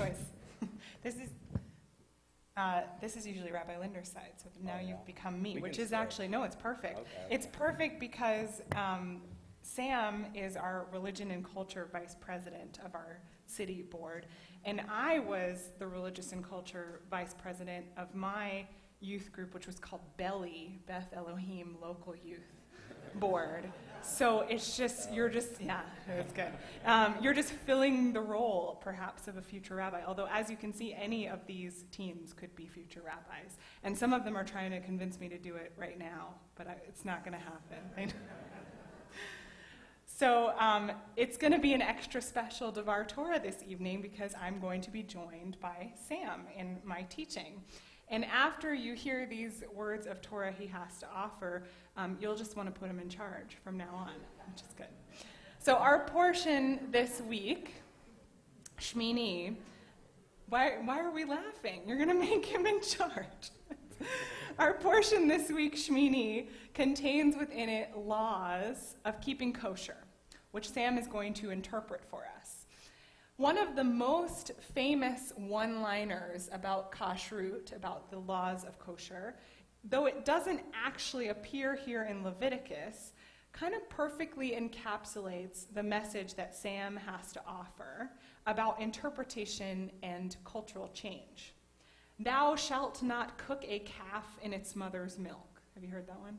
choice. this is uh, this is usually Rabbi Linder's side, so now Oh, yeah. you've become me, We which is start. actually no, it's perfect. Okay, It's perfect because um, Sam is our religion and culture vice president of our city board, and I was the religious and culture vice president of my youth group, which was called Belly Beth Elohim Local Youth Board. So it's just you're just yeah, it's good. Um, you're just filling the role, perhaps, of a future rabbi. Although, as you can see, any of these teens could be future rabbis, and some of them are trying to convince me to do it right now, but I, it's not going to happen. So um, it's going to be an extra special Devar Torah this evening because I'm going to be joined by Sam in my teaching. And after you hear these words of Torah he has to offer, um, you'll just want to put him in charge from now on, which is good. So our portion this week, Shmini, why, why are we laughing? You're going to make him in charge. Our portion this week, Shmini, contains within it laws of keeping kosher, which Sam is going to interpret for us. One of the most famous one liners about kashrut, about the laws of kosher, though it doesn't actually appear here in Leviticus, kind of perfectly encapsulates the message that Sam has to offer about interpretation and cultural change. Thou shalt not cook a calf in its mother's milk. Have you heard that one?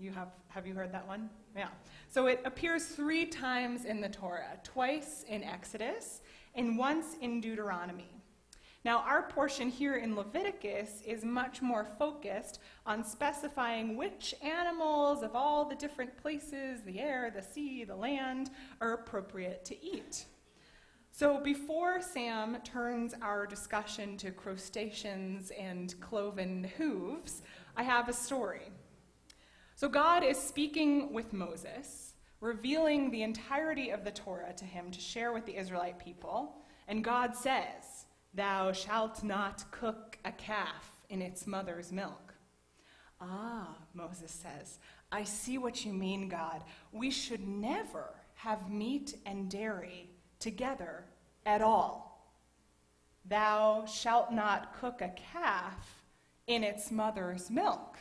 You have have you heard that one? Yeah. So it appears 3 times in the Torah, twice in Exodus and once in Deuteronomy. Now, our portion here in Leviticus is much more focused on specifying which animals of all the different places, the air, the sea, the land, are appropriate to eat. So, before Sam turns our discussion to crustaceans and cloven hooves, I have a story. So, God is speaking with Moses, revealing the entirety of the Torah to him to share with the Israelite people. And God says, Thou shalt not cook a calf in its mother's milk. Ah, Moses says, I see what you mean, God. We should never have meat and dairy together at all. Thou shalt not cook a calf in its mother's milk,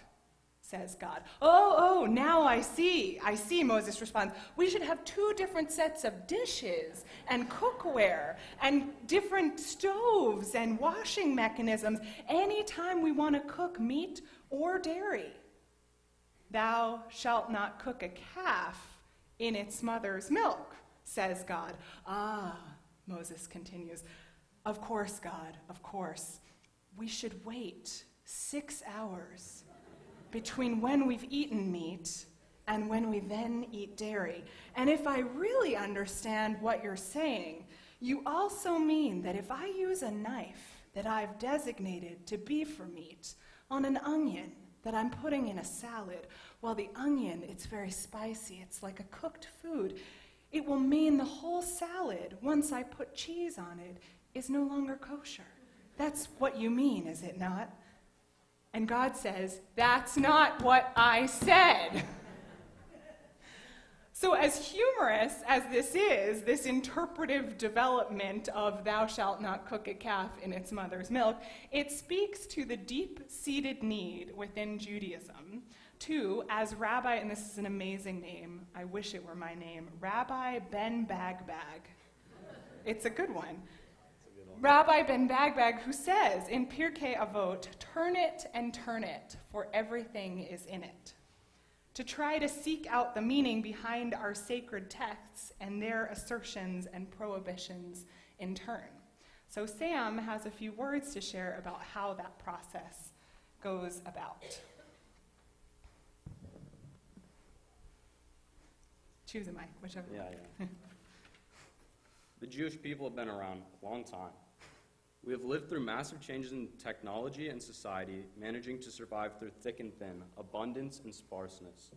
says God. Oh, oh, now I see. I see, Moses responds. We should have two different sets of dishes and cookware and different stoves and washing mechanisms anytime we want to cook meat or dairy. Thou shalt not cook a calf in its mother's milk, says God. Ah, Moses continues. Of course, God, of course. We should wait six hours between when we've eaten meat and when we then eat dairy. And if I really understand what you're saying, you also mean that if I use a knife that I've designated to be for meat on an onion that I'm putting in a salad, while the onion, it's very spicy, it's like a cooked food. It will mean the whole salad, once I put cheese on it, is no longer kosher. That's what you mean, is it not? And God says, That's not what I said. so, as humorous as this is, this interpretive development of thou shalt not cook a calf in its mother's milk, it speaks to the deep seated need within Judaism to, as Rabbi, and this is an amazing name, I wish it were my name, Rabbi Ben Bagbag. It's a good one. Rabbi Ben Bagbag, who says in Pirkei Avot, turn it and turn it, for everything is in it. To try to seek out the meaning behind our sacred texts and their assertions and prohibitions in turn. So, Sam has a few words to share about how that process goes about. Choose a mic, whichever. Yeah, yeah. the Jewish people have been around a long time. We have lived through massive changes in technology and society, managing to survive through thick and thin, abundance and sparseness.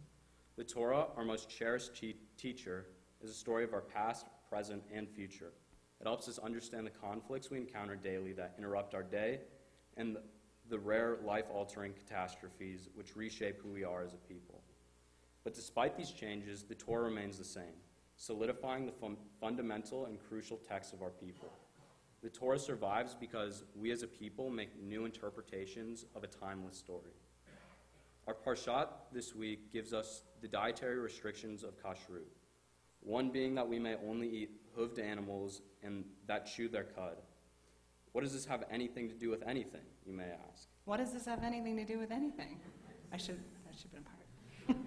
The Torah, our most cherished te- teacher, is a story of our past, present, and future. It helps us understand the conflicts we encounter daily that interrupt our day and the, rare life altering catastrophes which reshape who we are as a people. But despite these changes, the Torah remains the same, solidifying the fun- fundamental and crucial texts of our people. The Torah survives because we as a people make new interpretations of a timeless story. Our Parshat this week gives us the dietary restrictions of kashrut, one being that we may only eat hoofed animals and that chew their cud. What does this have anything to do with anything, you may ask? What does this have anything to do with anything? I should, that should have been part.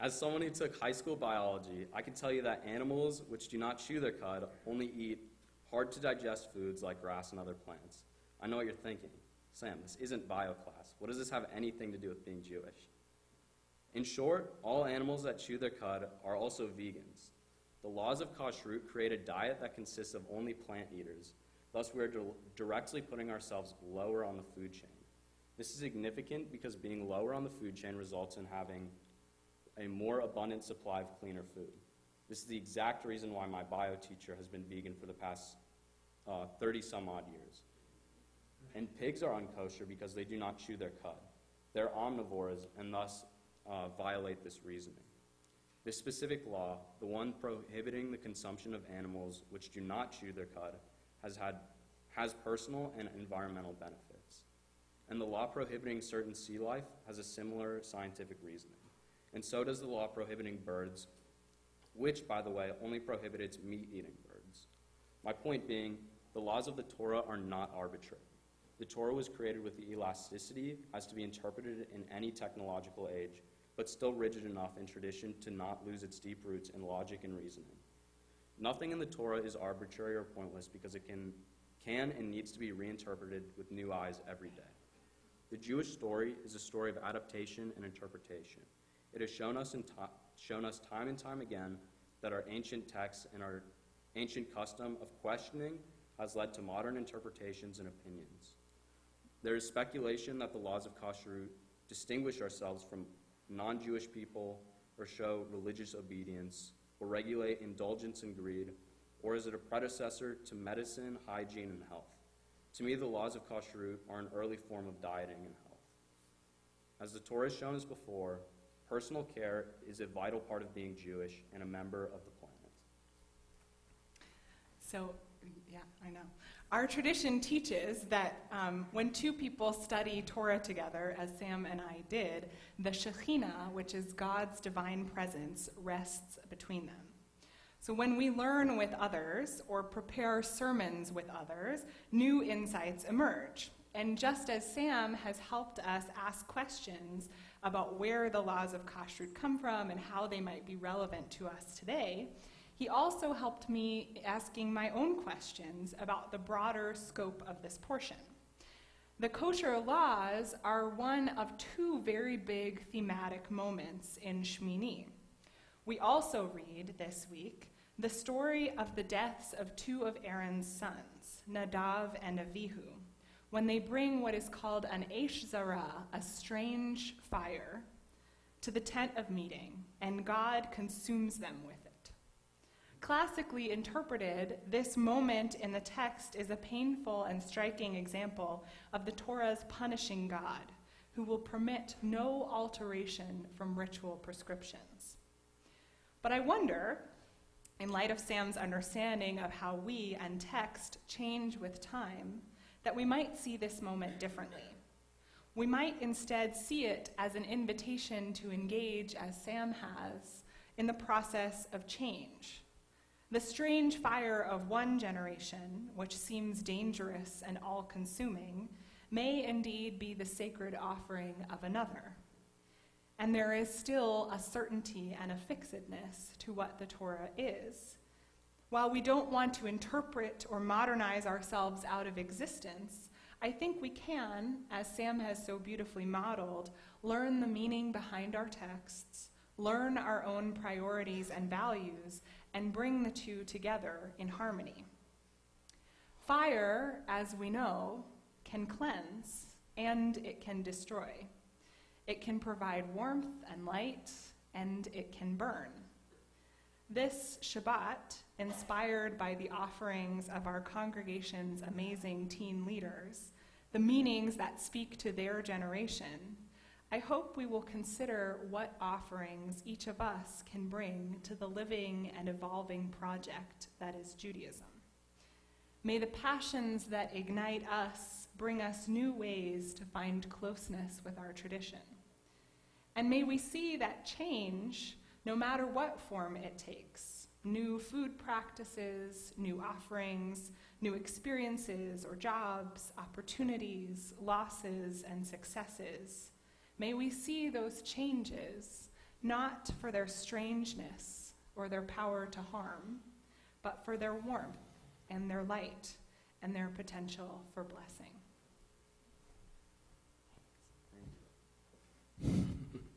As someone who took high school biology, I can tell you that animals which do not chew their cud only eat hard to digest foods like grass and other plants. I know what you're thinking. Sam, this isn't bio class. What does this have anything to do with being Jewish? In short, all animals that chew their cud are also vegans. The laws of kashrut create a diet that consists of only plant eaters. Thus, we are di- directly putting ourselves lower on the food chain. This is significant because being lower on the food chain results in having a more abundant supply of cleaner food. This is the exact reason why my bio teacher has been vegan for the past 30 uh, some odd years. And pigs are unkosher because they do not chew their cud. They're omnivores and thus uh, violate this reasoning. This specific law, the one prohibiting the consumption of animals which do not chew their cud, has, had, has personal and environmental benefits. And the law prohibiting certain sea life has a similar scientific reasoning. And so does the law prohibiting birds, which, by the way, only prohibits meat eating birds. My point being, the laws of the Torah are not arbitrary. The Torah was created with the elasticity as to be interpreted in any technological age, but still rigid enough in tradition to not lose its deep roots in logic and reasoning. Nothing in the Torah is arbitrary or pointless because it can, can and needs to be reinterpreted with new eyes every day. The Jewish story is a story of adaptation and interpretation. It has shown us, in shown us time and time again that our ancient texts and our ancient custom of questioning has led to modern interpretations and opinions. There is speculation that the laws of kashrut distinguish ourselves from non Jewish people or show religious obedience or regulate indulgence and greed, or is it a predecessor to medicine, hygiene, and health? To me, the laws of kashrut are an early form of dieting and health. As the Torah has shown us before, personal care is a vital part of being Jewish and a member of the planet. So, yeah, I know. Our tradition teaches that um, when two people study Torah together, as Sam and I did, the Shekhinah, which is God's divine presence, rests between them. So when we learn with others or prepare sermons with others, new insights emerge. And just as Sam has helped us ask questions about where the laws of kashrut come from and how they might be relevant to us today, he also helped me asking my own questions about the broader scope of this portion. The kosher laws are one of two very big thematic moments in Shmini. We also read this week the story of the deaths of two of Aaron's sons, Nadav and Avihu, when they bring what is called an Eish Zarah, a strange fire, to the tent of meeting, and God consumes them with it. Classically interpreted, this moment in the text is a painful and striking example of the Torah's punishing God, who will permit no alteration from ritual prescriptions. But I wonder, in light of Sam's understanding of how we and text change with time, that we might see this moment differently. We might instead see it as an invitation to engage, as Sam has, in the process of change the strange fire of one generation, which seems dangerous and all consuming, may indeed be the sacred offering of another. And there is still a certainty and a fixedness to what the Torah is. While we don't want to interpret or modernize ourselves out of existence, I think we can, as Sam has so beautifully modeled, learn the meaning behind our texts, learn our own priorities and values, and bring the two together in harmony. Fire, as we know, can cleanse and it can destroy. It can provide warmth and light, and it can burn. This Shabbat, inspired by the offerings of our congregation's amazing teen leaders, the meanings that speak to their generation, I hope we will consider what offerings each of us can bring to the living and evolving project that is Judaism. May the passions that ignite us bring us new ways to find closeness with our tradition. And may we see that change, no matter what form it takes new food practices, new offerings, new experiences or jobs, opportunities, losses, and successes. May we see those changes not for their strangeness or their power to harm, but for their warmth and their light and their potential for blessing.